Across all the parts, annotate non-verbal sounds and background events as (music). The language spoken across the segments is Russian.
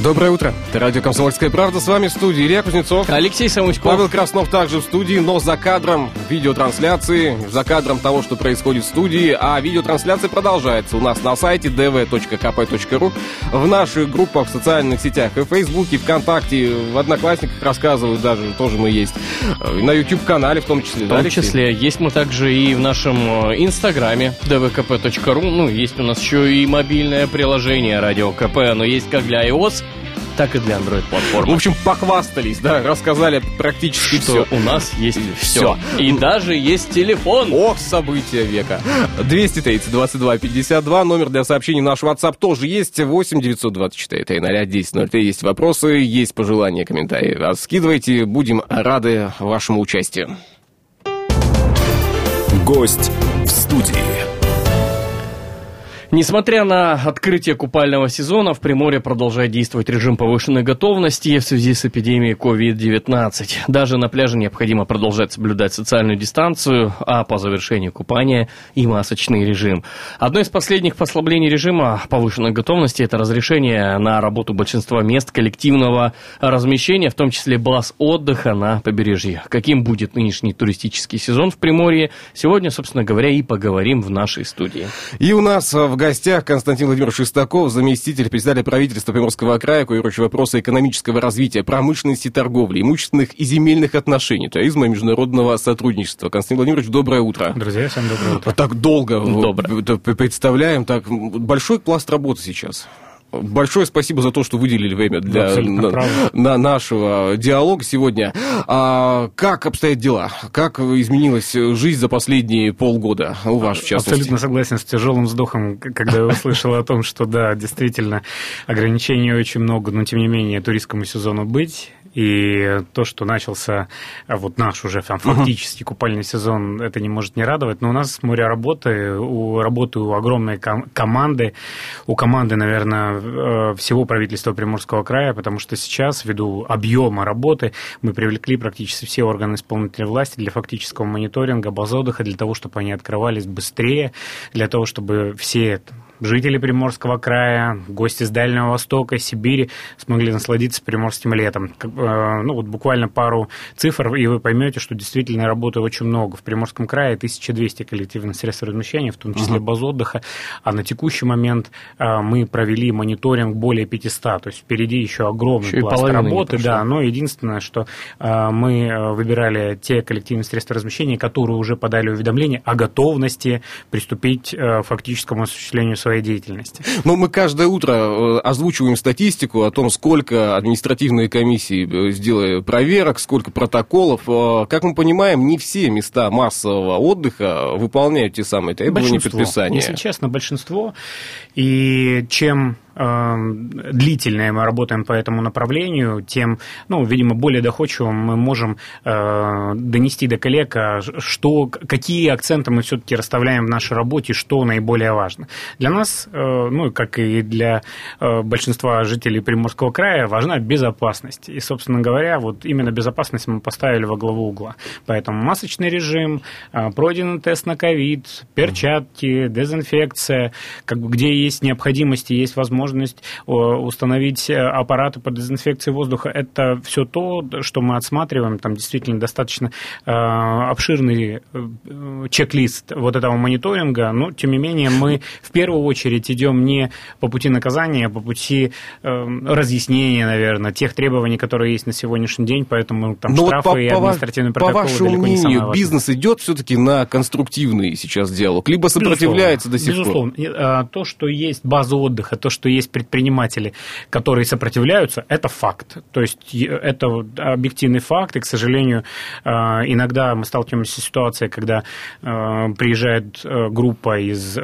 Доброе утро. Это радио «Комсомольская правда». С вами в студии Илья Кузнецов. Алексей Самуськов. Павел Краснов также в студии, но за кадром видеотрансляции, за кадром того, что происходит в студии. А видеотрансляция продолжается у нас на сайте dv.kp.ru, в наших группах в социальных сетях, и в Фейсбуке, ВКонтакте, в Одноклассниках рассказывают даже, тоже мы есть. На YouTube-канале в том числе, В том числе. Есть мы также и в нашем э, инстаграме dvkp.ru. Ну, есть у нас еще и мобильное приложение Радио КП. Оно есть как для iOS, так и для Android-платформы. В общем, похвастались, да, рассказали практически что все. у нас есть все. И даже есть телефон. Ох, события века. 230 22 52, номер для сообщений наш WhatsApp тоже есть. 8 924 300 10 03. Есть вопросы, есть пожелания, комментарии. А Скидывайте, будем рады вашему участию. Гость в студии. Несмотря на открытие купального сезона, в Приморье продолжает действовать режим повышенной готовности в связи с эпидемией COVID-19. Даже на пляже необходимо продолжать соблюдать социальную дистанцию, а по завершению купания и масочный режим. Одно из последних послаблений режима повышенной готовности – это разрешение на работу большинства мест коллективного размещения, в том числе баз отдыха на побережье. Каким будет нынешний туристический сезон в Приморье, сегодня, собственно говоря, и поговорим в нашей студии. И у нас а, в гостях Константин Владимирович Шестаков, заместитель председателя правительства Приморского края, курирующий вопросы экономического развития, промышленности, торговли, имущественных и земельных отношений, туризма и международного сотрудничества. Константин Владимирович, доброе утро. Друзья, всем доброе утро. Так долго Доброе. представляем, так большой пласт работы сейчас. Большое спасибо за то, что выделили время для на, на нашего диалога сегодня. А, как обстоят дела? Как изменилась жизнь за последние полгода у вас, в частности? Абсолютно согласен с тяжелым вздохом, когда я услышал о том, что да, действительно, ограничений очень много, но тем не менее туристскому сезону быть. И то, что начался а, вот наш уже там, фактически купальный сезон, это не может не радовать. Но у нас море работы, у работы у огромной ком- команды, у команды, наверное, всего правительства Приморского края, потому что сейчас, ввиду объема работы, мы привлекли практически все органы исполнительной власти для фактического мониторинга баз отдыха, для того, чтобы они открывались быстрее, для того, чтобы все жители Приморского края, гости с Дальнего Востока, Сибири смогли насладиться приморским летом. Э, Ну, вот буквально пару цифр, и вы поймете, что действительно работы очень много. В Приморском крае 1200 коллективных средств размещения, в том числе баз отдыха, а на текущий момент э, мы провели мониторинг более 500, то есть впереди еще огромный Еще пласт работы, да, но единственное, что э, мы выбирали те коллективные средства размещения, которые уже подали уведомление о готовности приступить к фактическому осуществлению своей деятельности. Ну, мы каждое утро э, озвучиваем статистику о том, сколько административные комиссии э, сделали проверок, сколько протоколов. Э, Как мы понимаем, не все места массового отдыха выполняют те самые требования Большинство, предписания. Если честно, большинство. И чем э, длительнее мы работаем по этому направлению, тем, ну, видимо, более доходчиво мы можем э, донести до коллег, а что, какие акценты мы все-таки расставляем в нашей работе, что наиболее важно. Для нас, э, ну, как и для э, большинства жителей Приморского края, важна безопасность. И, собственно говоря, вот именно безопасность мы поставили во главу угла. Поэтому масочный режим, э, пройденный тест на ковид, перчатки, дезинфекция, как где есть необходимость и есть возможность э, установить э, аппараты по дезинфекции воздуха, это все то, что мы отсматриваем. Там действительно достаточно э, обширный чек-лист вот этого мониторинга, но тем не менее мы в первую очередь идем не по пути наказания, а по пути разъяснения, наверное, тех требований, которые есть на сегодняшний день, поэтому там Но штрафы Ну, вот и ва- административные по протоколы вашему далеко не самое мнению, важное. бизнес идет все-таки на конструктивный сейчас диалог, либо сопротивляется до сих Безусловно. пор? И, а, То, что есть база отдыха, то, что что есть предприниматели, которые сопротивляются, это факт. То есть это объективный факт, и, к сожалению, иногда мы сталкиваемся с ситуацией, когда приезжает группа из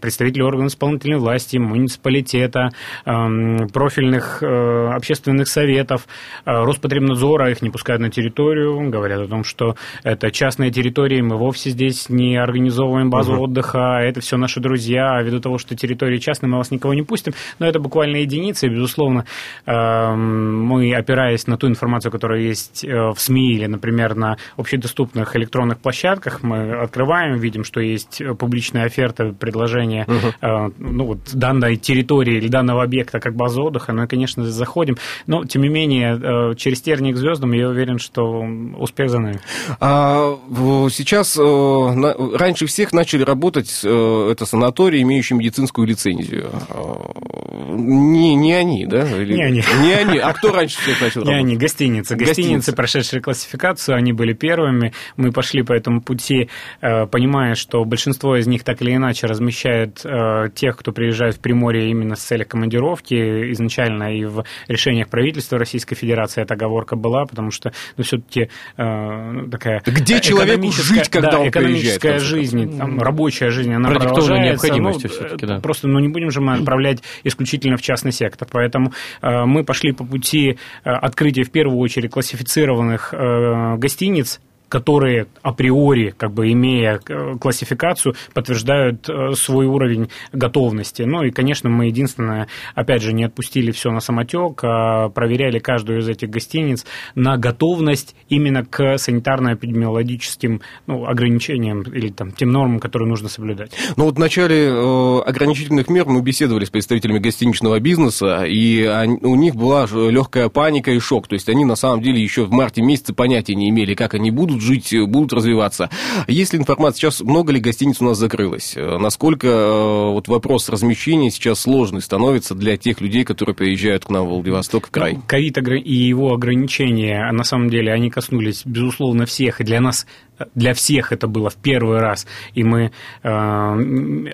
представителей органов исполнительной власти, муниципалитета, профильных общественных советов, Роспотребнадзора, их не пускают на территорию, говорят о том, что это частная территория, мы вовсе здесь не организовываем базу угу. отдыха, это все наши друзья, ввиду того, что территория частная, мы вас никого не пустим, но это буквально единицы, и, безусловно, эм, мы, опираясь на ту информацию, которая есть э, в СМИ или, например, на общедоступных электронных площадках, мы открываем, видим, что есть публичная оферта, предложение угу. ну, вот, данной территории или данного объекта как базы отдыха, ну и, конечно, заходим, но, тем не менее, э, через терник к звездам, я уверен, что успех за нами. А, сейчас раньше всех начали работать это санатории, имеющие медицинскую лицензию. Не, не они, да? Или... Не они. Не они. А кто раньше всех начал работать? (laughs) Не они, гостиницы. Гостиницы, гостиницы, прошедшие классификацию, они были первыми. Мы пошли по этому пути, э, понимая, что большинство из них так или иначе размещают тех, кто приезжает в Приморье именно с целью командировки. Изначально и в решениях правительства Российской Федерации эта оговорка была, потому что ну, все-таки э, такая Где человеку жить, когда да, он экономическая приезжает, жизнь, там, рабочая жизнь, она продолжается. необходимостью ну, все-таки, да. Просто ну, не будем же мы отправлять исключительно в частный сектор. Поэтому э, мы пошли по пути э, открытия, в первую очередь, классифицированных э, гостиниц, которые априори, как бы имея э, классификацию, подтверждают э, свой уровень готовности. Ну и, конечно, мы единственное, опять же, не отпустили все на самотек, а проверяли каждую из этих гостиниц на готовность именно к санитарно-эпидемиологическим ну, ограничениям или там, тем нормам, которые нужно соблюдать. Ну вот в начале э, ограничительных мер мы беседовали с представителями гостиничного бизнеса, и у них была легкая паника и шок. То есть они на самом деле еще в марте месяце понятия не имели, как они будут жить, будут развиваться. Есть ли информация, сейчас много ли гостиниц у нас закрылось? Насколько э, вот вопрос размещения сейчас сложный становится для тех людей, которые приезжают к нам в Владивосток, в край? Ну, ковид и его ограничения, на самом деле, они коснулись, безусловно, всех, и для нас для всех это было в первый раз, и мы э,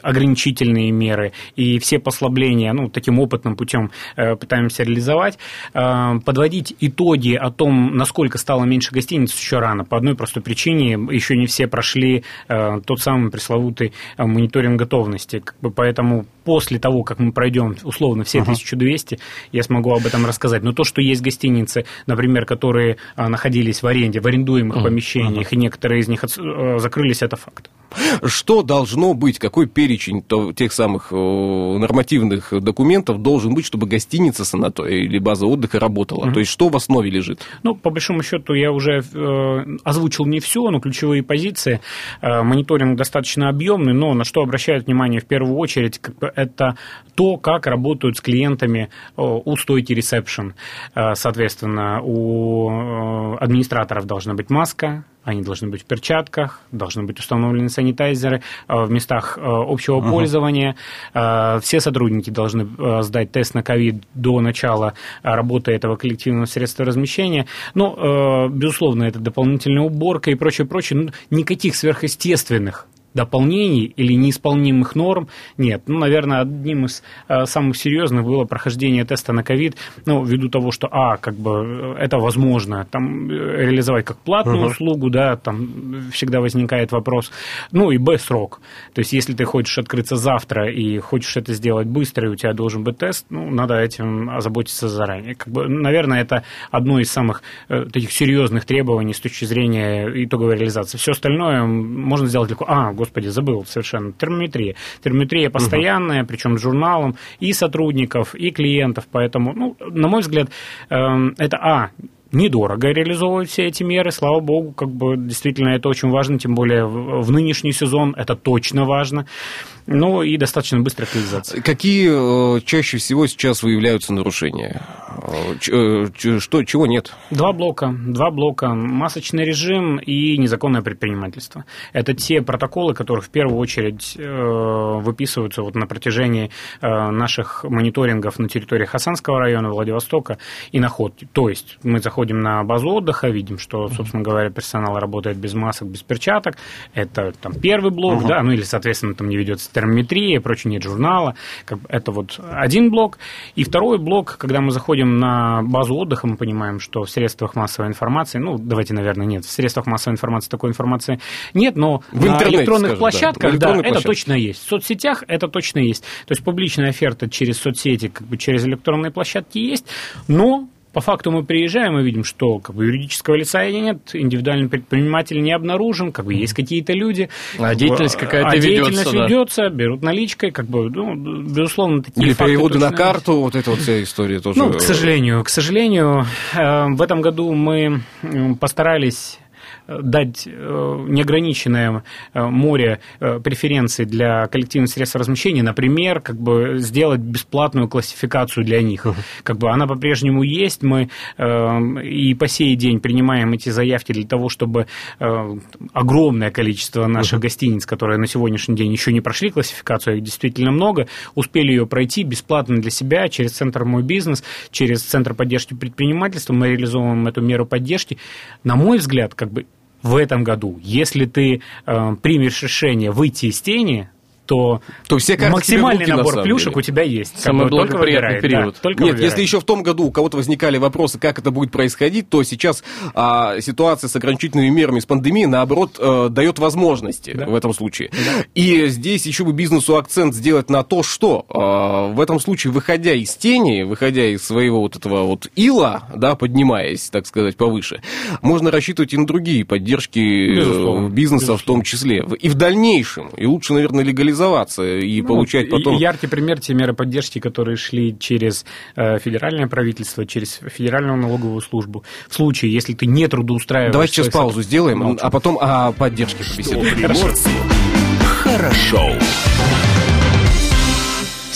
ограничительные меры и все послабления, ну, таким опытным путем э, пытаемся реализовать. Э, подводить итоги о том, насколько стало меньше гостиниц, еще рано, по одной простой причине, еще не все прошли тот самый пресловутый мониторинг готовности, поэтому после того, как мы пройдем условно все 1200, я смогу об этом рассказать. Но то, что есть гостиницы, например, которые э, находились в аренде, в арендуемых помещениях, и некоторые из них э, закрылись, это факт. Что должно быть, какой перечень тех самых э, нормативных документов должен быть, чтобы гостиница, санаторий или база отдыха работала? Угу. То есть что в основе лежит? Ну, по большому счету, я уже э, озвучил не все, но ключевые позиции. Э, мониторинг достаточно объемный, но на что обращают внимание в первую очередь, это то, как работают с клиентами у стойки ресепшн. Соответственно, у администраторов должна быть маска, они должны быть в перчатках, должны быть установлены санитайзеры э, в местах э, общего uh-huh. пользования. Э, все сотрудники должны сдать тест на ковид до начала работы этого коллективного средства размещения. Но, безусловно, это дополнительная уборка и прочее, прочее. Ну, никаких сверхъестественных дополнений или неисполнимых норм нет. Ну, наверное, одним из э, самых серьезных было прохождение теста на ковид, ну, ввиду того, что, а, как бы это возможно, там, реализовать как платную uh-huh. услугу, да, там всегда возникает вопрос, ну, и, б, срок. То есть, если ты хочешь открыться завтра и хочешь это сделать быстро, и у тебя должен быть тест, ну, надо этим озаботиться заранее. Как бы, наверное, это одно из самых э, таких серьезных требований с точки зрения итоговой реализации. Все остальное можно сделать легко. А, господи, забыл совершенно, термометрия. Термометрия постоянная, угу. причем с журналом и сотрудников, и клиентов, поэтому, ну, на мой взгляд, эм, это, а, недорого реализовывать все эти меры, слава богу, как бы действительно это очень важно, тем более в нынешний сезон это точно важно ну и достаточно быстрая реализация. Какие э, чаще всего сейчас выявляются нарушения? Э, что, чего нет? Два блока. Два блока. Масочный режим и незаконное предпринимательство. Это те протоколы, которые в первую очередь э, выписываются вот на протяжении наших мониторингов на территории Хасанского района, Владивостока и на Ходке. То есть мы заходим на базу отдыха, видим, что, собственно говоря, персонал работает без масок, без перчаток. Это там первый блок, uh-huh. да, ну или, соответственно, там не ведется термометрия и прочее, нет журнала. Это вот один блок. И второй блок, когда мы заходим на базу отдыха, мы понимаем, что в средствах массовой информации, ну, давайте, наверное, нет, в средствах массовой информации такой информации нет, но в на электронных скажем, площадках, да, да это точно есть. В соцсетях это точно есть. То есть публичная оферта через соцсети, как бы через электронные площадки есть, но по факту мы приезжаем и видим, что как бы, юридического лица нет, индивидуальный предприниматель не обнаружен, как бы есть какие-то люди. А деятельность какая-то а ведется. деятельность да. ведется, берут наличкой, как бы, ну, безусловно, такие Или факты переводы на карту, вот эта вот вся история тоже. Ну, к сожалению, к сожалению, э, в этом году мы постарались дать э, неограниченное э, море э, преференций для коллективных средств размещения, например, как бы сделать бесплатную классификацию для них. Как бы она по-прежнему есть, мы и по сей день принимаем эти заявки для того, чтобы огромное количество наших гостиниц, которые на сегодняшний день еще не прошли классификацию, их действительно много, успели ее пройти бесплатно для себя через Центр «Мой бизнес», через Центр поддержки предпринимательства, мы реализовываем эту меру поддержки. На мой взгляд, как бы в этом году, если ты э, примешь решение выйти из тени, то, то все максимальный руки, набор на плюшек деле. у тебя есть. Самый благоприятный период. Да, только Нет, выбирает. если еще в том году у кого-то возникали вопросы, как это будет происходить, то сейчас а, ситуация с ограничительными мерами с пандемией, наоборот, э, дает возможности да. в этом случае. Да. И здесь еще бы бизнесу акцент сделать на то, что э, в этом случае, выходя из тени, выходя из своего вот этого вот ила, да, поднимаясь, так сказать, повыше, можно рассчитывать и на другие поддержки э, Безусловно. бизнеса Безусловно. в том числе. И в дальнейшем. И лучше, наверное, легализовать организоваться и ну, получать потом... Яркий пример те меры поддержки, которые шли через э, федеральное правительство, через федеральную налоговую службу. В случае, если ты не трудоустраиваешь... Давайте сейчас паузу сделаем, Молчу. а потом о поддержке побеседуем. Хорошо.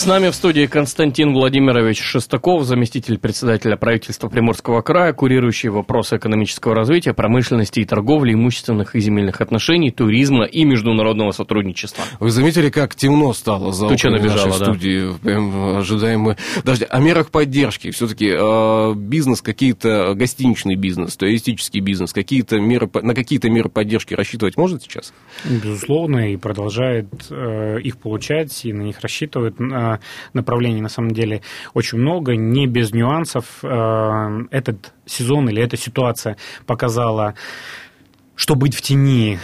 С нами в студии Константин Владимирович Шестаков, заместитель председателя правительства Приморского края, курирующий вопросы экономического развития, промышленности и торговли, имущественных и земельных отношений, туризма и международного сотрудничества. Вы заметили, как темно стало за Туча набежала, нашей да. студии? Прям ожидаем мы... Подожди, о мерах поддержки. Все-таки э, бизнес, какие-то гостиничный бизнес, туристический бизнес, какие-то меры, на какие-то меры поддержки рассчитывать может сейчас? Безусловно, и продолжает э, их получать, и на них рассчитывает. Э, направлений на самом деле очень много, не без нюансов. Э, этот сезон или эта ситуация показала, что быть в тени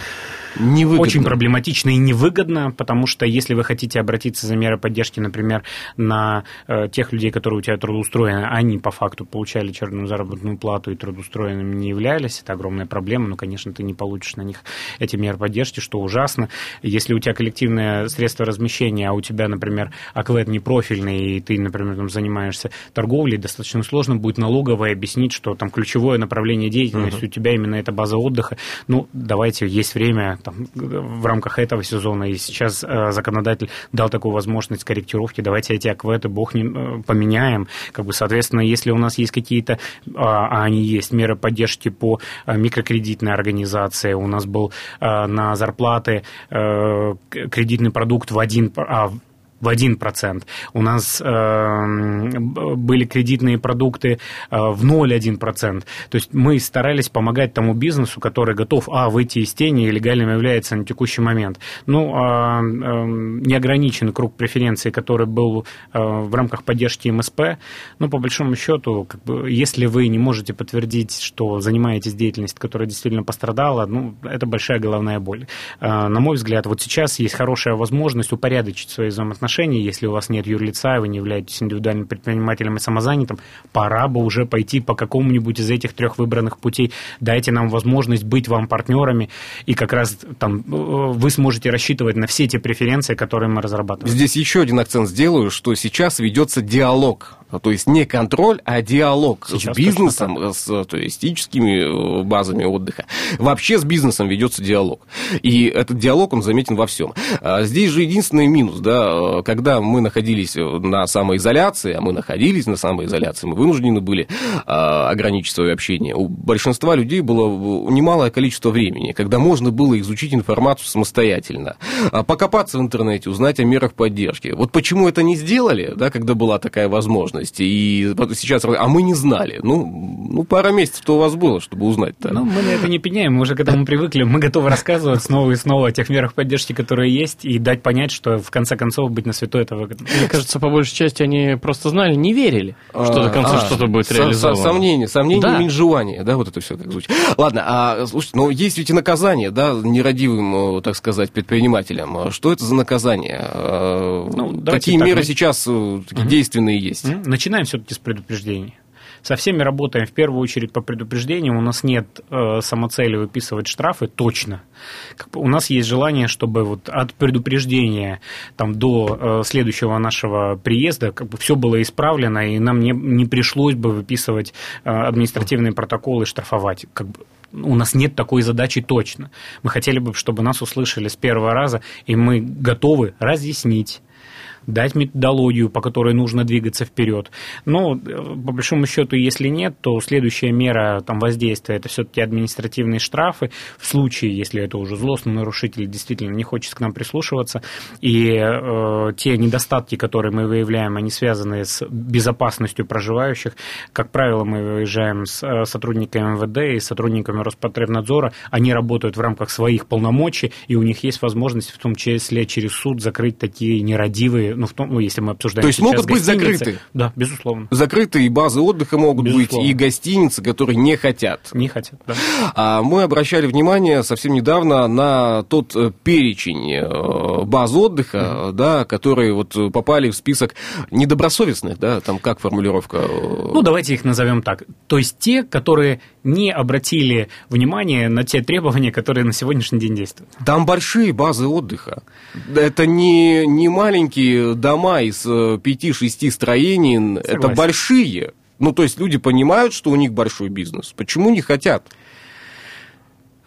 невыгодно. очень проблематично и невыгодно, потому что если вы хотите обратиться за меры поддержки, например, на э, тех людей, которые у тебя трудоустроены, они по факту получали черную заработную плату и трудоустроенными не являлись, это огромная проблема, но, конечно, ты не получишь на них эти меры поддержки, что ужасно. Если у тебя коллективное средство размещения, а у тебя, например, АКВЭД не профильный, и ты, например, там, занимаешься торговлей, достаточно сложно будет налоговой объяснить, что там ключевое направление деятельности uh-huh. у тебя именно это база отдыха. Ну, давайте, есть время, там, в рамках этого сезона, и сейчас э, законодатель дал такую возможность корректировки, давайте эти акветы, бог не э, поменяем. Как бы, соответственно, если у нас есть какие-то, а, а они есть, меры поддержки по э, микрокредитной организации, у нас был на зарплаты кредитный продукт в один, а, в 1%. У нас э, были кредитные продукты э, в 0,1%. То есть мы старались помогать тому бизнесу, который готов, а, выйти из тени и легальным является на текущий момент. Ну, э, э, неограничен круг преференций, который был э, в рамках поддержки МСП. Но по большому счету, как бы, если вы не можете подтвердить, что занимаетесь деятельностью, которая действительно пострадала, ну, это большая головная боль. Э, на мой взгляд, вот сейчас есть хорошая возможность упорядочить свои взаимоотношения отношений, если у вас нет юрлица, и вы не являетесь индивидуальным предпринимателем и самозанятым, пора бы уже пойти по какому-нибудь из этих трех выбранных путей. Дайте нам возможность быть вам партнерами, и как раз там э, вы сможете рассчитывать на все те преференции, которые мы разрабатываем. Здесь еще один акцент сделаю, что сейчас ведется диалог то есть не контроль, а диалог Сейчас с бизнесом, с туристическими э, базами отдыха. Вообще с бизнесом ведется диалог. И этот диалог, он заметен во всем. А здесь же единственный минус, да, когда мы находились на самоизоляции, а мы находились на самоизоляции, мы вынуждены были ограничить свое общение, у большинства людей было немалое количество времени, когда можно было изучить информацию самостоятельно, покопаться в интернете, узнать о мерах поддержки. Вот почему это не сделали, да, когда была такая возможность, и сейчас, а мы не знали. Ну, ну пара месяцев-то у вас было, чтобы узнать. -то. Ну, мы на это не пеняем, мы уже к этому привыкли, мы готовы рассказывать снова и снова о тех мерах поддержки, которые есть, и дать понять, что в конце концов быть на святой это выгодно. Мне кажется, по большей части они просто знали, не верили, что до конца а, что-то будет реализовано. Сомнения, сомнения, да. желания, да, вот это все так звучит. Ладно, а слушайте, но есть ведь и наказание, да, нерадивым, так сказать, предпринимателям. Что это за наказание? Ну, Какие так, меры мы... сейчас угу. действенные есть? Начинаем все-таки с предупреждений. Со всеми работаем в первую очередь по предупреждениям. У нас нет э, самоцели выписывать штрафы точно. У нас есть желание, чтобы вот от предупреждения там, до э, следующего нашего приезда как бы все было исправлено, и нам не, не пришлось бы выписывать э, административные протоколы, штрафовать. Как бы у нас нет такой задачи точно. Мы хотели бы, чтобы нас услышали с первого раза, и мы готовы разъяснить, дать методологию, по которой нужно двигаться вперед. Но, э, по большому счету, если нет, то следующая мера там, воздействия – это все-таки административные штрафы. В случае, если это уже злостный нарушитель, действительно не хочет к нам прислушиваться, и э, те недостатки, которые мы выявляем, они связаны с безопасностью проживающих. Как правило, мы выезжаем с э, сотрудниками МВД и сотрудниками Роспотребнадзора. Они работают в рамках своих полномочий, и у них есть возможность, в том числе через суд, закрыть такие нерадивые ну, в том, ну, если мы обсуждаем То есть могут быть закрыты? Да, безусловно. Закрытые базы отдыха могут безусловно. быть и гостиницы, которые не хотят. Не хотят, да. А мы обращали внимание совсем недавно на тот э, перечень э, баз отдыха, mm-hmm. да, которые вот попали в список недобросовестных, да, там как формулировка? Ну, давайте их назовем так. То есть те, которые не обратили внимание на те требования, которые на сегодняшний день действуют. Там большие базы отдыха. Это не, не маленькие дома из 5-6 э, строений, Согласен. это большие. Ну, то есть люди понимают, что у них большой бизнес. Почему не хотят?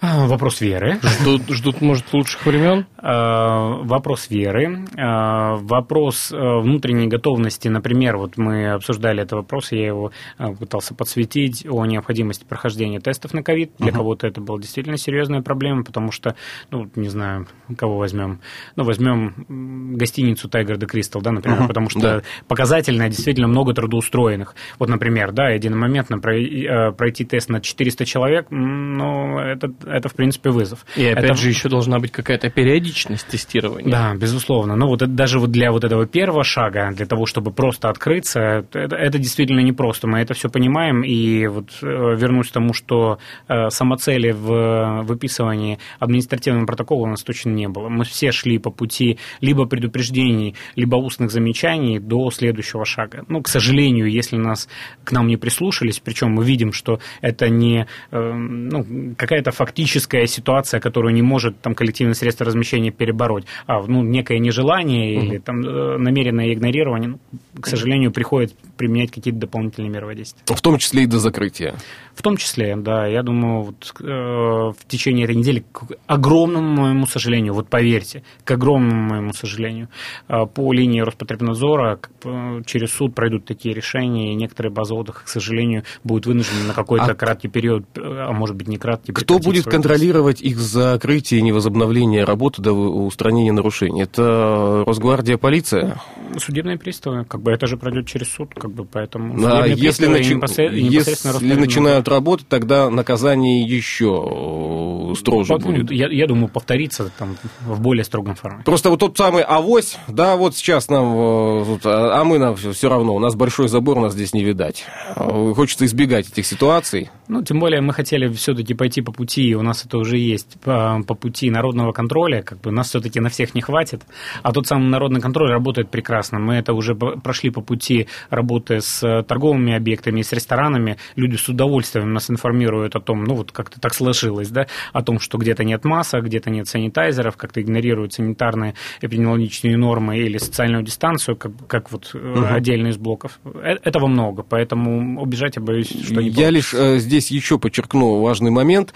А, вопрос веры. Ждут, ждут, может, лучших времен? А, вопрос веры. А, вопрос э, внутренней готовности. Например, вот мы обсуждали этот вопрос, я его пытался подсветить о необходимости прохождения тестов на ковид. Для uh-huh. кого-то это была действительно серьезная проблема, потому что, ну, не знаю, кого возьмем. Ну, возьмем гостиницу Tiger de Crystal, да, например, uh-huh. потому что да. показательно действительно много трудоустроенных. Вот, например, да, единомоментно э, пройти тест на 400 человек, ну, это это, в принципе, вызов. И опять это... же еще должна быть какая-то периодичность тестирования. Да, безусловно. Ну, вот это, даже вот для вот этого первого шага, для того, чтобы просто открыться, это, это действительно непросто. Мы это все понимаем, и вот э, вернусь к тому, что э, самоцели в выписывании административного протокола у нас точно не было. Мы все шли по пути либо предупреждений, либо устных замечаний до следующего шага. Ну, к сожалению, если нас к нам не прислушались, причем мы видим, что это не э, ну, какая-то фактическая критическая ситуация, которую не может там коллективное средство размещения перебороть, а ну, некое нежелание угу. или там э, намеренное игнорирование, ну, к сожалению, приходится применять какие-то дополнительные меры воздействия. В том числе и до закрытия. В том числе, да. Я думаю, вот, э, в течение этой недели, к огромному моему сожалению, вот поверьте, к огромному моему сожалению, э, по линии Роспотребнадзора э, через суд пройдут такие решения, и некоторые базы отдыха, к сожалению, будут вынуждены на какой-то а краткий период, а может быть не краткий. Кто будет контролировать их закрытие и невозобновление работы до устранения нарушений? Это Росгвардия, полиция? Судебные приставы. Как бы это же пройдет через суд, как бы поэтому. А если, начи... если начинают работать, тогда наказание еще э, строже По, будет. Я, я думаю, повторится там в более строгом формате. Просто вот тот самый авось, да, вот сейчас нам, э, а, а мы нам все равно, у нас большой забор, у нас здесь не видать. Э, хочется избегать этих ситуаций. Ну, тем более мы хотели все-таки пойти по пути, у нас это уже есть, по, по пути народного контроля, как бы нас все-таки на всех не хватит, а тот самый народный контроль работает прекрасно. Мы это уже прошли по пути работы с торговыми объектами, с ресторанами, люди с удовольствием нас информируют о том, ну, вот как-то так сложилось, да, о том, что где-то нет масок, где-то нет санитайзеров, как-то игнорируют санитарные эпидемиологические нормы или социальную дистанцию, как, как вот угу. отдельно из блоков. Этого много, поэтому убежать я боюсь, что не Я лишь э, здесь еще подчеркну важный момент.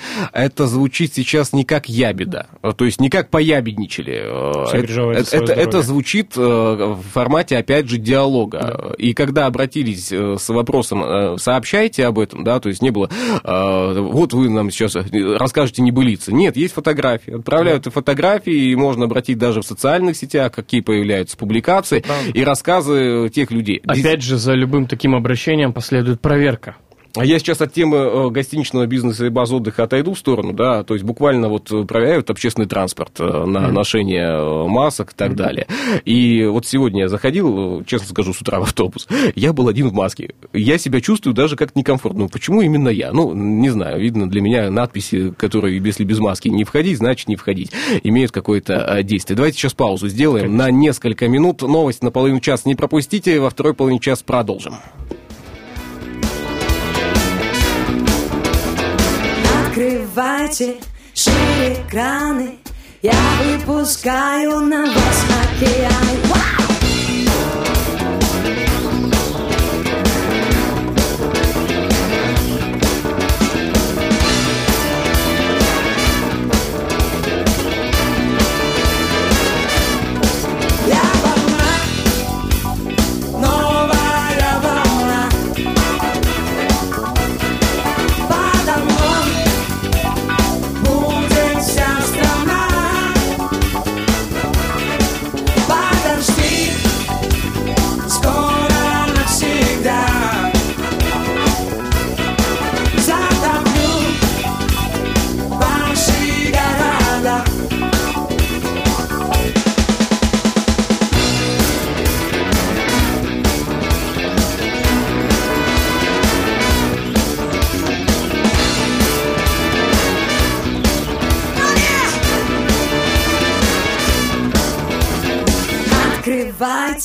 Это звучит сейчас не как ябеда, то есть не как поябедничали. Это, это, это звучит в формате, опять же, диалога. Да. И когда обратились с вопросом «сообщайте об этом», да, то есть не было «вот вы нам сейчас расскажете небылицы». Нет, есть фотографии. Отправляют да. и фотографии, и можно обратить даже в социальных сетях, какие появляются публикации, Правда. и рассказы тех людей. Опять же, за любым таким обращением последует проверка. А я сейчас от темы э, гостиничного бизнеса и баз отдыха отойду в сторону, да, то есть буквально вот проверяют общественный транспорт э, на ношение э, масок и так далее. И вот сегодня я заходил, честно скажу, с утра в автобус, я был один в маске. Я себя чувствую даже как-то некомфортно. Ну, почему именно я? Ну, не знаю, видно для меня надписи, которые, если без маски не входить, значит не входить, имеют какое-то действие. Давайте сейчас паузу сделаем Конечно. на несколько минут. Новость на половину часа не пропустите, во второй половине часа продолжим. Открывайте шире краны Я выпускаю на вас океан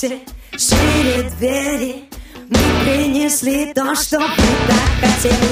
Открывайте шире двери. Мы принесли то, что вы так хотели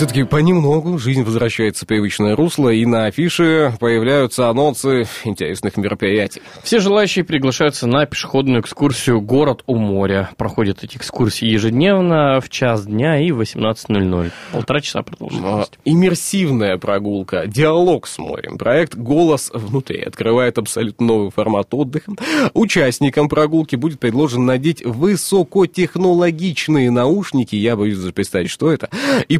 все-таки понемногу жизнь возвращается в привычное русло, и на афише появляются анонсы интересных мероприятий. Все желающие приглашаются на пешеходную экскурсию «Город у моря». Проходят эти экскурсии ежедневно в час дня и в 18.00. Полтора часа продолжительности. А, иммерсивная прогулка, диалог с морем. Проект «Голос внутри» открывает абсолютно новый формат отдыха. Участникам прогулки будет предложено надеть высокотехнологичные наушники, я боюсь представить, что это, и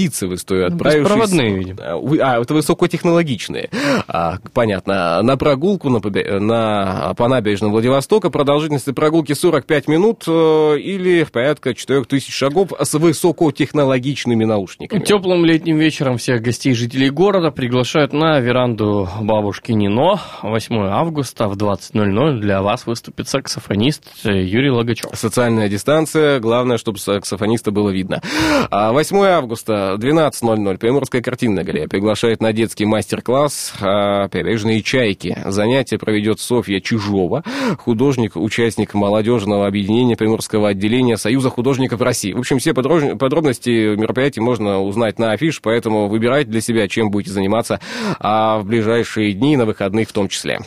погрузиться погрузиться в историю, отправившись... Беспроводные, видимо. А, это высокотехнологичные. А, понятно. На прогулку на, на, по набережной Владивостока продолжительность прогулки 45 минут э, или порядка 4000 шагов с высокотехнологичными наушниками. Теплым летним вечером всех гостей жителей города приглашают на веранду бабушки Нино. 8 августа в 20.00 для вас выступит саксофонист Юрий Логачев. Социальная дистанция. Главное, чтобы саксофониста было видно. 8 а августа 12.00. Приморская картинная галерея приглашает на детский мастер-класс а, «Прибрежные чайки». Занятие проведет Софья Чижова, художник, участник молодежного объединения Приморского отделения Союза художников России. В общем, все подробности мероприятия можно узнать на афиш, поэтому выбирайте для себя, чем будете заниматься а в ближайшие дни, на выходных в том числе.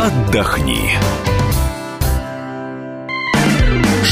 Отдохни.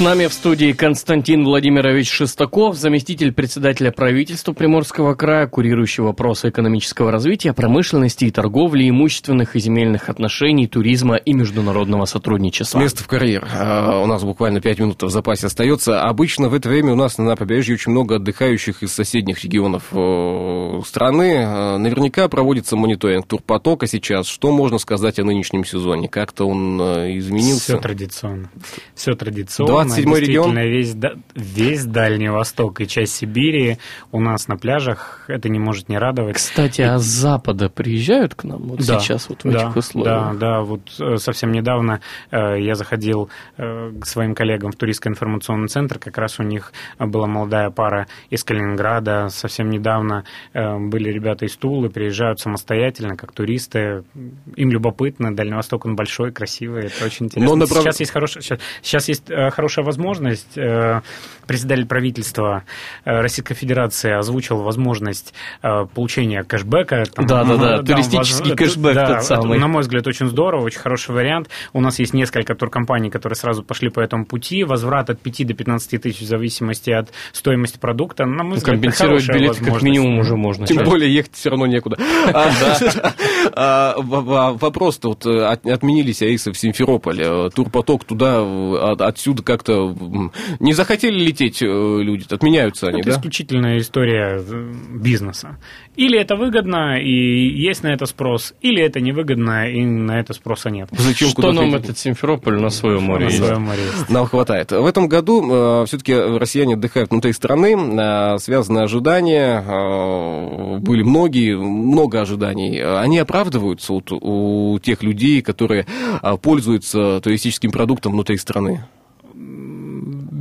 нами в студии Константин Владимирович Шестаков, заместитель председателя правительства Приморского края, курирующий вопросы экономического развития, промышленности и торговли, имущественных и земельных отношений, туризма и международного сотрудничества. Место в карьер. А, у нас буквально пять минут в запасе остается. Обычно в это время у нас на побережье очень много отдыхающих из соседних регионов э, страны. А, наверняка проводится мониторинг турпотока сейчас. Что можно сказать о нынешнем сезоне? Как-то он э, изменился? Все традиционно. Все традиционно седьмой регион? Весь, весь Дальний Восток и часть Сибири у нас на пляжах, это не может не радовать. Кстати, и... а с запада приезжают к нам вот да, сейчас вот в да, этих условиях? Да, да, вот э, совсем недавно э, я заходил э, к своим коллегам в туристско-информационный центр, как раз у них была молодая пара из Калининграда, совсем недавно э, были ребята из Тулы, приезжают самостоятельно, как туристы, им любопытно, Дальний Восток, он большой, красивый, это очень интересно. Но направ... Сейчас есть хорошая, сейчас, сейчас есть э, хорошая хорошая возможность. Э, председатель правительства э, Российской Федерации озвучил возможность э, получения кэшбэка. Да-да-да, туристический воз... кэшбэк да, тот самый. на мой взгляд, очень здорово, очень хороший вариант. У нас есть несколько туркомпаний, которые сразу пошли по этому пути. Возврат от 5 до 15 тысяч в зависимости от стоимости продукта. На мой взгляд, Компенсировать билет как минимум уже можно. Тем более ехать все равно некуда. (laughs) А, а, вопрос-то вот отменились рейсы в Симферополь. Турпоток туда, отсюда как-то как-то не захотели лететь э, люди, отменяются они, это да? исключительная история э, бизнеса. Или это выгодно, и есть на это спрос, или это невыгодно, и на это спроса нет. Зачем Что нам этот Симферополь на своем море на? Своем море есть. Нам хватает. В этом году э, все-таки россияне отдыхают внутри страны, э, связаны ожидания, э, были многие, много ожиданий. Они оправдываются вот, у тех людей, которые э, пользуются туристическим продуктом внутри страны?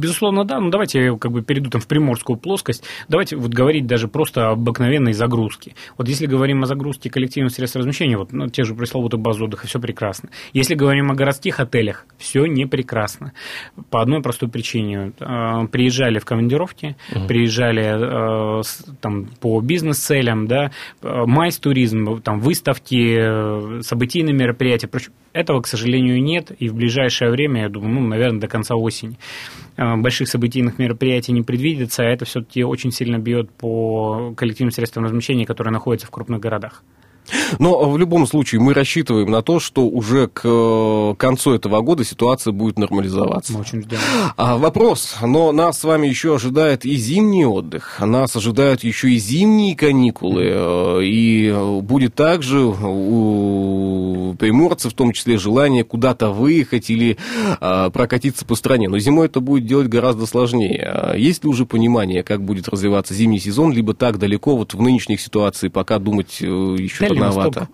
Безусловно, да. Ну, давайте я как бы перейду там в приморскую плоскость. Давайте вот говорить даже просто об обыкновенной загрузке. Вот если говорим о загрузке коллективных средств размещения, вот ну, те же пресловутые базы отдыха, все прекрасно. Если говорим о городских отелях, все не прекрасно. По одной простой причине. Э, приезжали в командировки, угу. приезжали э, там, по бизнес-целям, да, э, майс-туризм, там, выставки, событийные мероприятия. Этого, к сожалению, нет, и в ближайшее время, я думаю, ну, наверное, до конца осени больших событийных мероприятий не предвидится, а это все-таки очень сильно бьет по коллективным средствам размещения, которые находятся в крупных городах. Но в любом случае мы рассчитываем на то, что уже к э, концу этого года ситуация будет нормализоваться. Мы очень ждем. А, вопрос. Но нас с вами еще ожидает и зимний отдых, нас ожидают еще и зимние каникулы, э, и будет также у приморцев в том числе желание куда-то выехать или а, прокатиться по стране. Но зимой это будет делать гораздо сложнее. А есть ли уже понимание, как будет развиваться зимний сезон, либо так далеко вот в нынешних ситуациях пока думать э, еще рановато?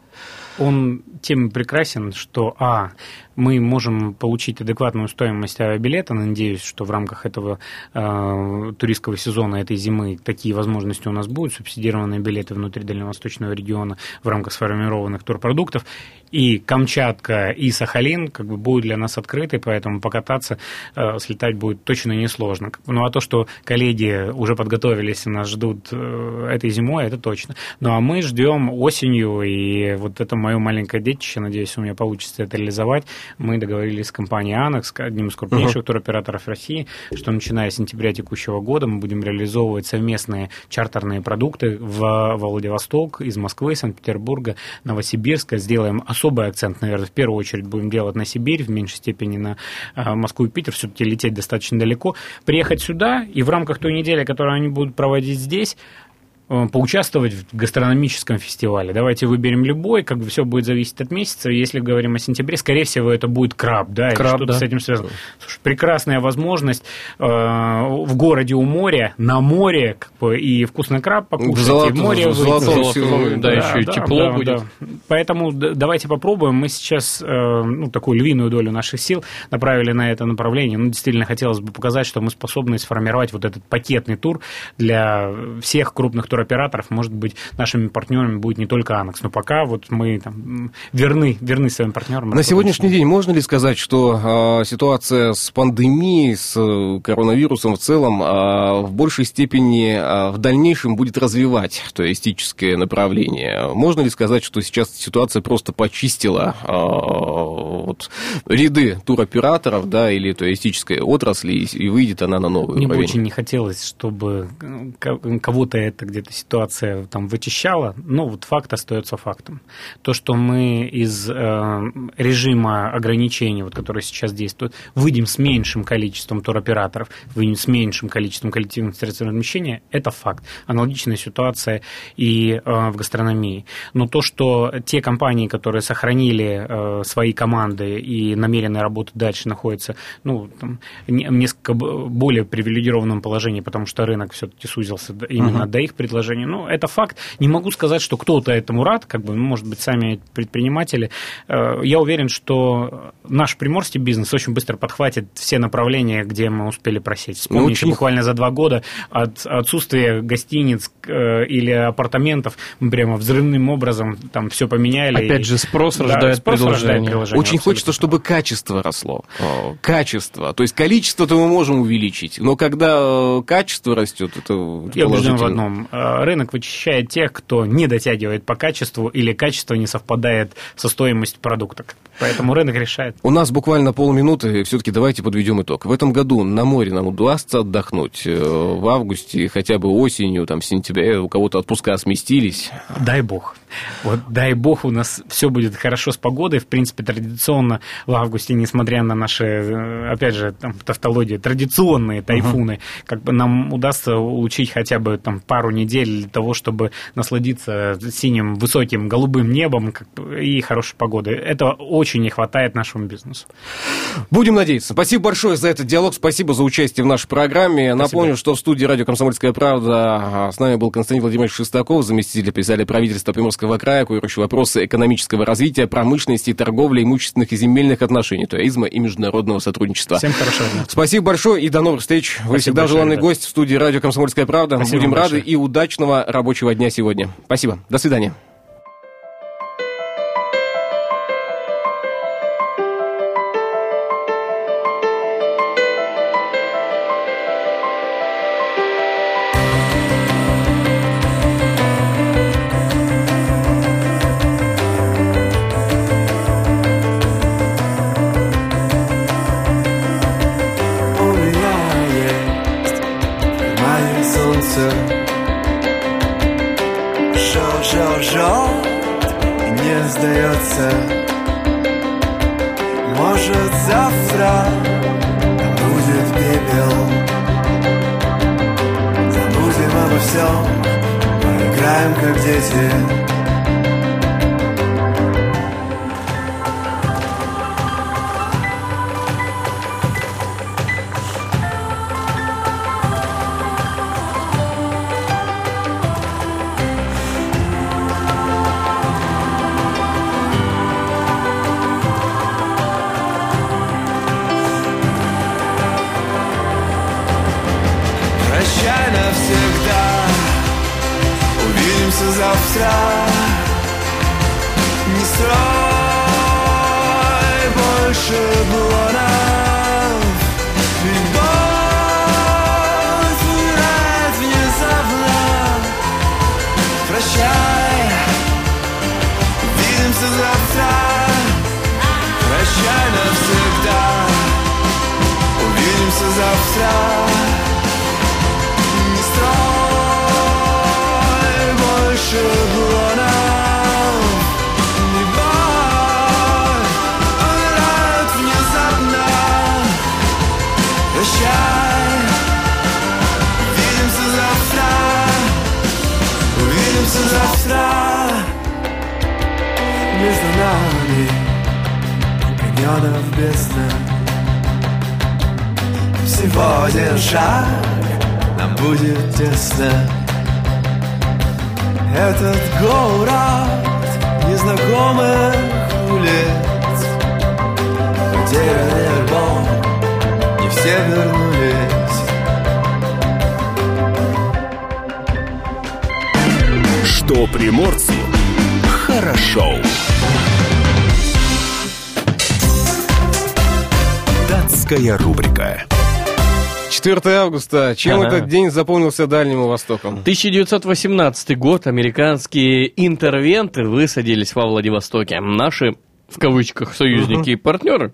Он тем прекрасен, что, а, мы можем получить адекватную стоимость авиабилета. Надеюсь, что в рамках этого э, туристского сезона этой зимы такие возможности у нас будут. Субсидированные билеты внутри дальневосточного региона в рамках сформированных турпродуктов. И Камчатка, и Сахалин как бы будут для нас открыты, поэтому покататься, э, слетать будет точно несложно. Ну а то, что коллеги уже подготовились и нас ждут э, этой зимой, это точно. Ну а мы ждем осенью, и вот это мое маленькое детище, надеюсь, у меня получится это реализовать мы договорились с компанией Anex, одним из крупнейших uh-huh. туроператоров России, что начиная с сентября текущего года мы будем реализовывать совместные чартерные продукты в Владивосток, из Москвы, Санкт-Петербурга, Новосибирска. Сделаем особый акцент, наверное, в первую очередь будем делать на Сибирь, в меньшей степени на а, Москву и Питер, все-таки лететь достаточно далеко. Приехать сюда и в рамках той недели, которую они будут проводить здесь, э, поучаствовать в гастрономическом фестивале. Давайте выберем любой, как бы все будет зависеть от месяца. Если говорим о сентябре, скорее всего, это будет краб, да, Краб, что-то да. с этим связано. Слушай, прекрасная возможность э, в городе у моря, на море, как бы, и вкусный краб покушать, золото- и в море в золотом выйти. сезоне, да, еще и тепло будет. Поэтому д- давайте попробуем. Мы сейчас э, ну, такую львиную долю наших сил направили на это направление. Ну, действительно, хотелось бы показать, что мы способны сформировать вот этот пакетный тур для всех крупных туроператоров. Может быть, нашими партнерами будет не только Анекс, но пока вот мы там, верны, верны своим партнерам. На сегодняшний день можно ли сказать, что э, ситуация с пандемией, с э, коронавирусом в целом э, в большей степени э, в дальнейшем будет развивать туристическое направление? Можно ли сказать, что сейчас ситуация просто почистила э, вот, ряды туроператоров, да, или туристической отрасли, и, и выйдет она на новый Мне бы уровень? очень не хотелось, чтобы э, ко- кого-то эта ситуация там вычищала, но вот факт остается фактом. То, что мы из э, режима ограничений, вот, который сейчас действует, выйдем с меньшим количеством туроператоров, выйдем с меньшим количеством коллективных средств размещения, это факт. Аналогичная ситуация и э, в гастрономии. Но то, что те компании, которые сохранили э, свои команды и намерены работать дальше, находятся ну, там, несколько более привилегированном положении, потому что рынок все-таки сузился именно до их предложений. Ну, это факт. Не могу сказать, что кто-то этому рад, как бы, ну, может быть, сами предприниматели. Э, Я уверен, что наш приморский бизнес очень быстро подхватит все направления, где мы успели просесть. Вспомните, очень- буквально за два года от отсутствия гостиниц э, или апартаментов мы прямо взрывным образом там все поменяли. Опять И- же, спрос Да, рождает спрос рождает предложение. предложение, Очень абсолютно. хочется, чтобы качество росло. Качество. То есть количество-то мы можем увеличить, но когда э, качество растет, это Я убежден в одном. Рынок вычищает тех, кто не дотягивает по качеству или качество не совпадает со стоимостью продукта. Поэтому рынок решает. У нас буквально полминуты, все-таки давайте подведем итог. В этом году на море нам удастся отдохнуть э, в августе, хотя бы осенью, там, в сентябре, у кого-то отпуска сместились. Дай бог. Вот дай бог у нас все будет хорошо с погодой. В принципе, традиционно в августе, несмотря на наши, э, опять же, там, тавтологии, традиционные тайфуны, как бы нам удастся улучшить хотя бы там пару недель для того, чтобы насладиться синим, высоким, голубым небом и хорошей погодой. Это очень не хватает нашему бизнесу. Будем надеяться. Спасибо большое за этот диалог, спасибо за участие в нашей программе. Напомню, что в студии радио «Комсомольская правда» с нами был Константин Владимирович Шестаков, заместитель председателя правительства Приморского края, курирующий вопросы экономического развития, промышленности, торговли, имущественных и земельных отношений, туризма и международного сотрудничества. Всем хорошего дня. Спасибо большое и до новых встреч. Вы Спасибо всегда большое, желанный ребят. гость в студии радио «Комсомольская правда». Спасибо Будем рады большое. и удачного рабочего дня сегодня. Спасибо. До свидания. Всего один шаг нам будет тесно Этот город незнакомых улиц Потерянный альбом, не все вернулись Что приморцу хорошо. Датская рубрика. 4 августа. Чем Ага. этот день запомнился Дальнему Востоку? 1918 год. Американские интервенты высадились во Владивостоке. Наши в кавычках союзники и партнеры,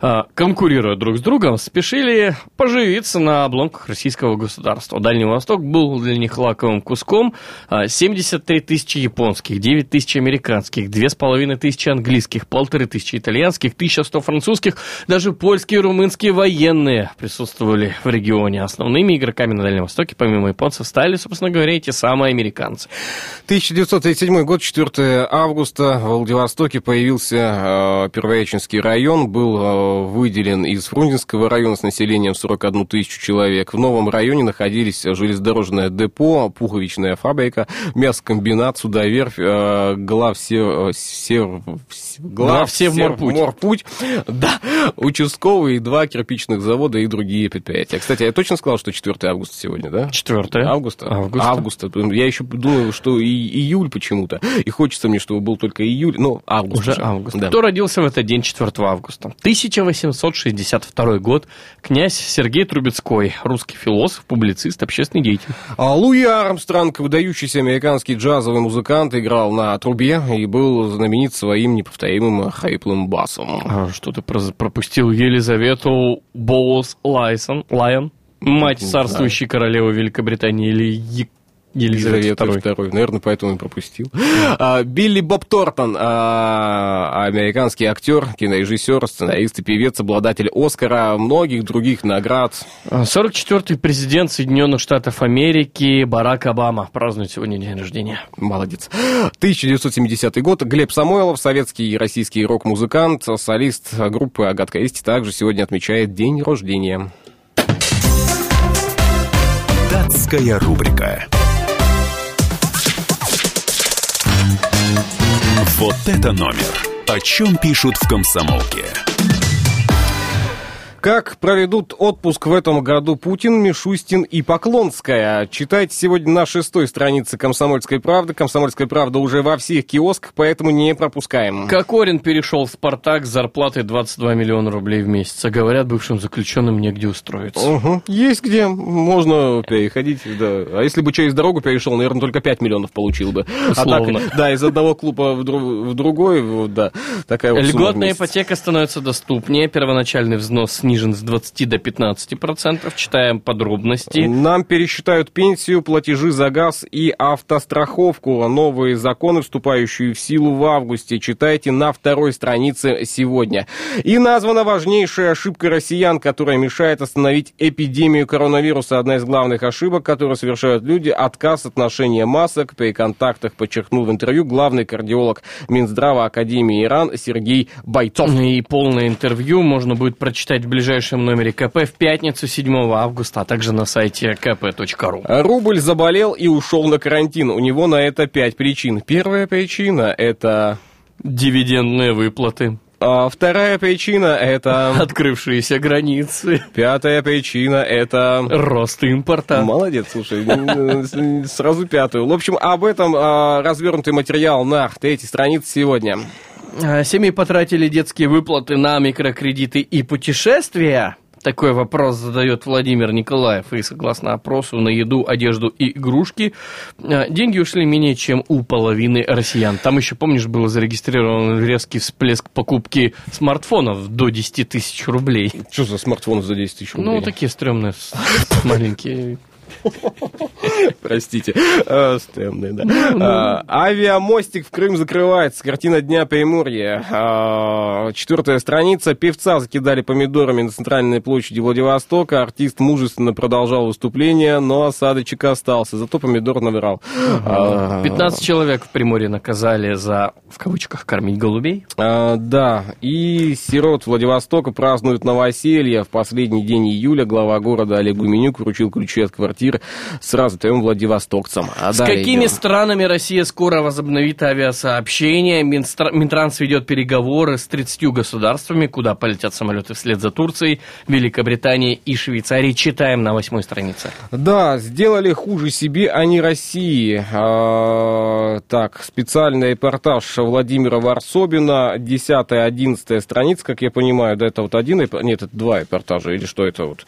а, конкурируя друг с другом, спешили поживиться на обломках российского государства. Дальний Восток был для них лаковым куском. А, 73 тысячи японских, 9 тысяч американских, 2,5 тысячи английских, полторы тысячи итальянских, 1100 французских, даже польские и румынские военные присутствовали в регионе. Основными игроками на Дальнем Востоке, помимо японцев, стали, собственно говоря, эти самые американцы. 1937 год, 4 августа, в Владивостоке появился э, Первоячинский район, был э, выделен из Фрунзенского района с населением 41 тысячу человек. В новом районе находились железнодорожное депо, пуховичная фабрика, мясокомбинат, судоверфь, э, главсе, э, сев- с- Главсевморпуть. Морпуть, да, участковый, два кирпичных завода и другие предприятия. Кстати, я точно сказал, что 4 августа сегодня, да? 4 Августа? Августа. Августа. Я еще думаю, что и июль почему-то. И хочется мне, чтобы был только июль. Ну, август Уже уже. август. Да. Кто родился в этот день, 4 августа? 1862 год. Князь Сергей Трубецкой, русский философ, публицист, общественный деятель. А Луи Армстронг, выдающийся американский джазовый музыкант, играл на трубе и был знаменит своим неповторимым хриплым басом. А, Что ты про- пропустил Елизавету Боус Лайсон, Лайон, мать Не царствующей королевы Великобритании или Е- Елизавета II. второй. Наверное, поэтому и пропустил. А, Билли Боб Тортон, а, американский актер, кинорежиссер, сценарист и певец, обладатель Оскара, многих других наград. 44-й президент Соединенных Штатов Америки Барак Обама празднует сегодня день рождения. Молодец. 1970 год. Глеб Самойлов, советский и российский рок-музыкант, солист группы «Агатка Исти», также сегодня отмечает день рождения. Датская рубрика. Вот это номер. О чем пишут в комсомолке. Как проведут отпуск в этом году Путин, Мишустин и Поклонская? Читайте сегодня на шестой странице «Комсомольской правды». «Комсомольская правда» уже во всех киосках, поэтому не пропускаем. Кокорин перешел в «Спартак» с зарплатой 22 миллиона рублей в месяц. А говорят, бывшим заключенным негде устроиться. Угу. Есть где, можно переходить, да. А если бы через дорогу перешел, наверное, только 5 миллионов получил бы. Условно. А так, да, из одного клуба в, дру- в другой, да, такая вот Льготная ипотека становится доступнее. Первоначальный взнос снижен с 20 до 15 процентов. Читаем подробности. Нам пересчитают пенсию, платежи за газ и автостраховку. Новые законы, вступающие в силу в августе, читайте на второй странице сегодня. И названа важнейшая ошибка россиян, которая мешает остановить эпидемию коронавируса. Одна из главных ошибок, которые совершают люди, отказ от ношения масок при контактах, подчеркнул в интервью главный кардиолог Минздрава Академии Иран Сергей Бойцов. И полное интервью можно будет прочитать в ближайшем номере КП в пятницу 7 августа, а также на сайте kp.ru. Рубль заболел и ушел на карантин. У него на это пять причин. Первая причина – это... Дивидендные выплаты, а, вторая причина – это... (laughs) открывшиеся границы, Пятая причина – это... рост импорта. Молодец, слушай, м, сразу пятую. В общем, об этом а, развернутый материал на третьей странице сегодня. А, Семьи потратили детские выплаты на микрокредиты и путешествия. Такой вопрос задает Владимир Николаев. И согласно опросу на еду, одежду и игрушки, а, деньги ушли менее чем у половины россиян. Там еще, помнишь, был зарегистрирован резкий всплеск покупки смартфонов до 10 тысяч рублей. Что за смартфон за 10 тысяч рублей? Ну, такие стрёмные, маленькие. (laughs) Простите. А, Стемный, да. А, Авиамостик в Крым закрывается. Картина Дня Приморья. А, Четвертая страница. Певца закидали помидорами на центральной площади Владивостока. Артист мужественно продолжал выступление, но осадочек остался. Зато помидор наврал. А, 15 человек в Приморье наказали за, в кавычках, кормить голубей. Да, и сирот Владивостока празднуют новоселье. В последний день июля глава города Олег Гуменюк вручил ключи от квартиры сразу трем владивостокцам. А С какими идем. странами Россия скоро возобновит авиасообщение? Минстра- Минтранс ведет переговоры с 30 государствами, куда полетят самолеты вслед за Турцией, Великобританией и Швейцарией. Читаем на восьмой странице. Да, сделали хуже себе, а не России. А, так, специальный репортаж Владимира Варсобина, 10-11 страница, как я понимаю, да, это вот один, нет, это два репортажа, или что это вот.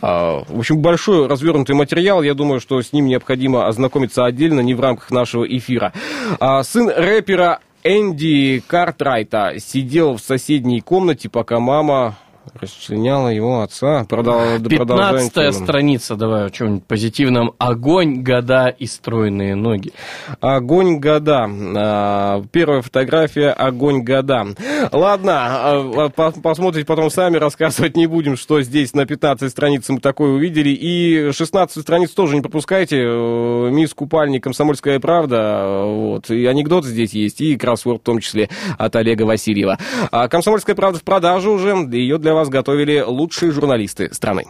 А, в общем, большой развернутый материал, я думаю, что с ним необходимо ознакомиться отдельно, не в рамках нашего эфира. А, сын рэпера Энди Картрайта сидел в соседней комнате, пока мама расчленяла его отца. Продал, продолжаем 15 тему. страница, давай о чем-нибудь позитивном. Огонь, года и стройные ноги. Огонь года. А, Первая фотография Огонь года. Ладно, а, по- посмотрите потом сами, рассказывать не будем, что здесь на 15 странице мы такое увидели. И 16 страниц тоже не пропускайте. Э, Мисс Купальник, Комсомольская правда. э, Вот. И анекдот здесь есть, и кроссворд в том числе от Олега Васильева. А Комсомольская правда в продаже уже. Ее для вас готовили лучшие журналисты страны.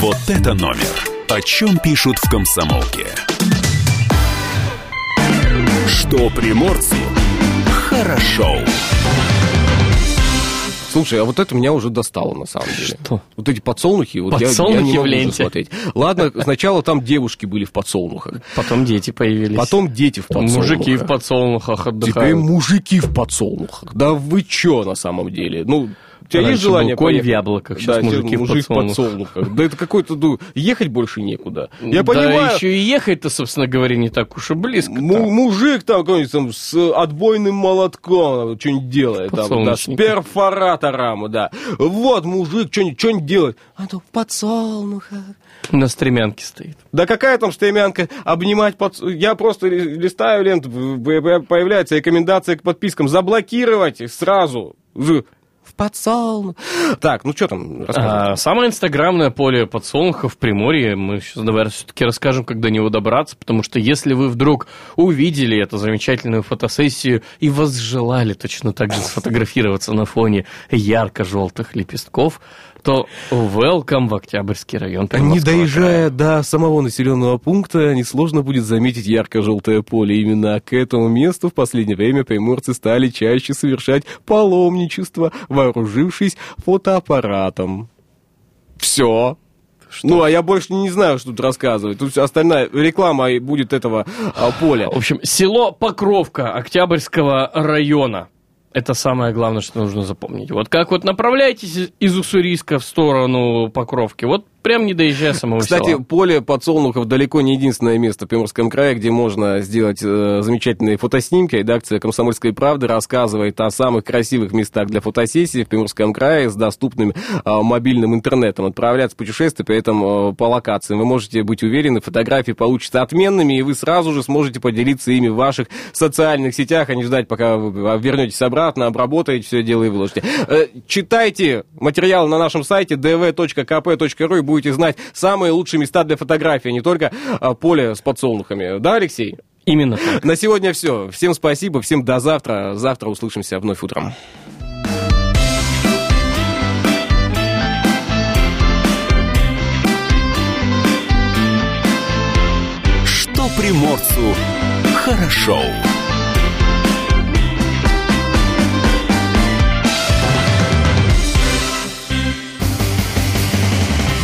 Вот это номер. О чем пишут в комсомолке. Что приморцу хорошо. Слушай, а вот это меня уже достало, на самом деле. Что? Вот эти подсолнухи, вот я- я, Подсолнухи не в могу уже ленте. смотреть. Ладно, сначала там девушки были в подсолнухах, Потом дети появились. потом дети в подсолнухах. Мужики в подсолнухах Теперь отдыхают. мужики в подсолнухах. Да вы чё на самом деле? Ну, у тебя есть желание был конь поехать? в яблоках, сейчас Да, мужики в мужик подсолнухах. подсолнухах. Да это какой-то, ну, ехать больше некуда. Я да понимаю, еще и ехать-то, собственно говоря, не так уж и близко. Му- мужик там какой-нибудь там с отбойным молотком что-нибудь делает, там, да, с перфоратором, да. Вот мужик что-нибудь, что-нибудь делает. А то в подсолнухах. На стремянке стоит. Да какая там стремянка обнимать под... Я просто ли- листаю ленту, в- в- появляется рекомендация к подпискам. Заблокировать сразу. Подсолнух. Так, ну что там? А, самое инстаграмное поле подсолнуха в Приморье. Мы сейчас, наверное, все-таки расскажем, как до него добраться, потому что если вы вдруг увидели эту замечательную фотосессию и возжелали точно так же сфотографироваться на фоне ярко-желтых лепестков, то welcome в Октябрьский район. Не Приморского края. доезжая до самого населенного пункта, несложно будет заметить ярко-желтое поле. Именно к этому месту в последнее время приморцы стали чаще совершать паломничество, вооружившись фотоаппаратом. Все. Ну, а я больше не знаю, что тут рассказывать. Тут остальная реклама будет этого а, поля. В общем, село Покровка Октябрьского района. Это самое главное, что нужно запомнить. Вот как вот направляетесь из Уссурийска в сторону Покровки, вот прям не доезжая самого Кстати, села. поле подсолнухов далеко не единственное место в Приморском крае, где можно сделать э, замечательные фотоснимки. Редакция «Комсомольской правды» рассказывает о самых красивых местах для фотосессий в Приморском крае с доступным э, мобильным интернетом. Отправляться в путешествие при этом э, по локациям. Вы можете быть уверены, фотографии получатся отменными, и вы сразу же сможете поделиться ими в ваших социальных сетях, а не ждать, пока вы вернетесь обратно, обработаете все дело и выложите. Э, Читайте материалы на нашем сайте dv.kp.ru и будете знать самые лучшие места для фотографии, а не только а, поле с подсолнухами. Да, Алексей? Именно так. На сегодня все. Всем спасибо, всем до завтра. Завтра услышимся вновь утром. Что приморцу хорошо.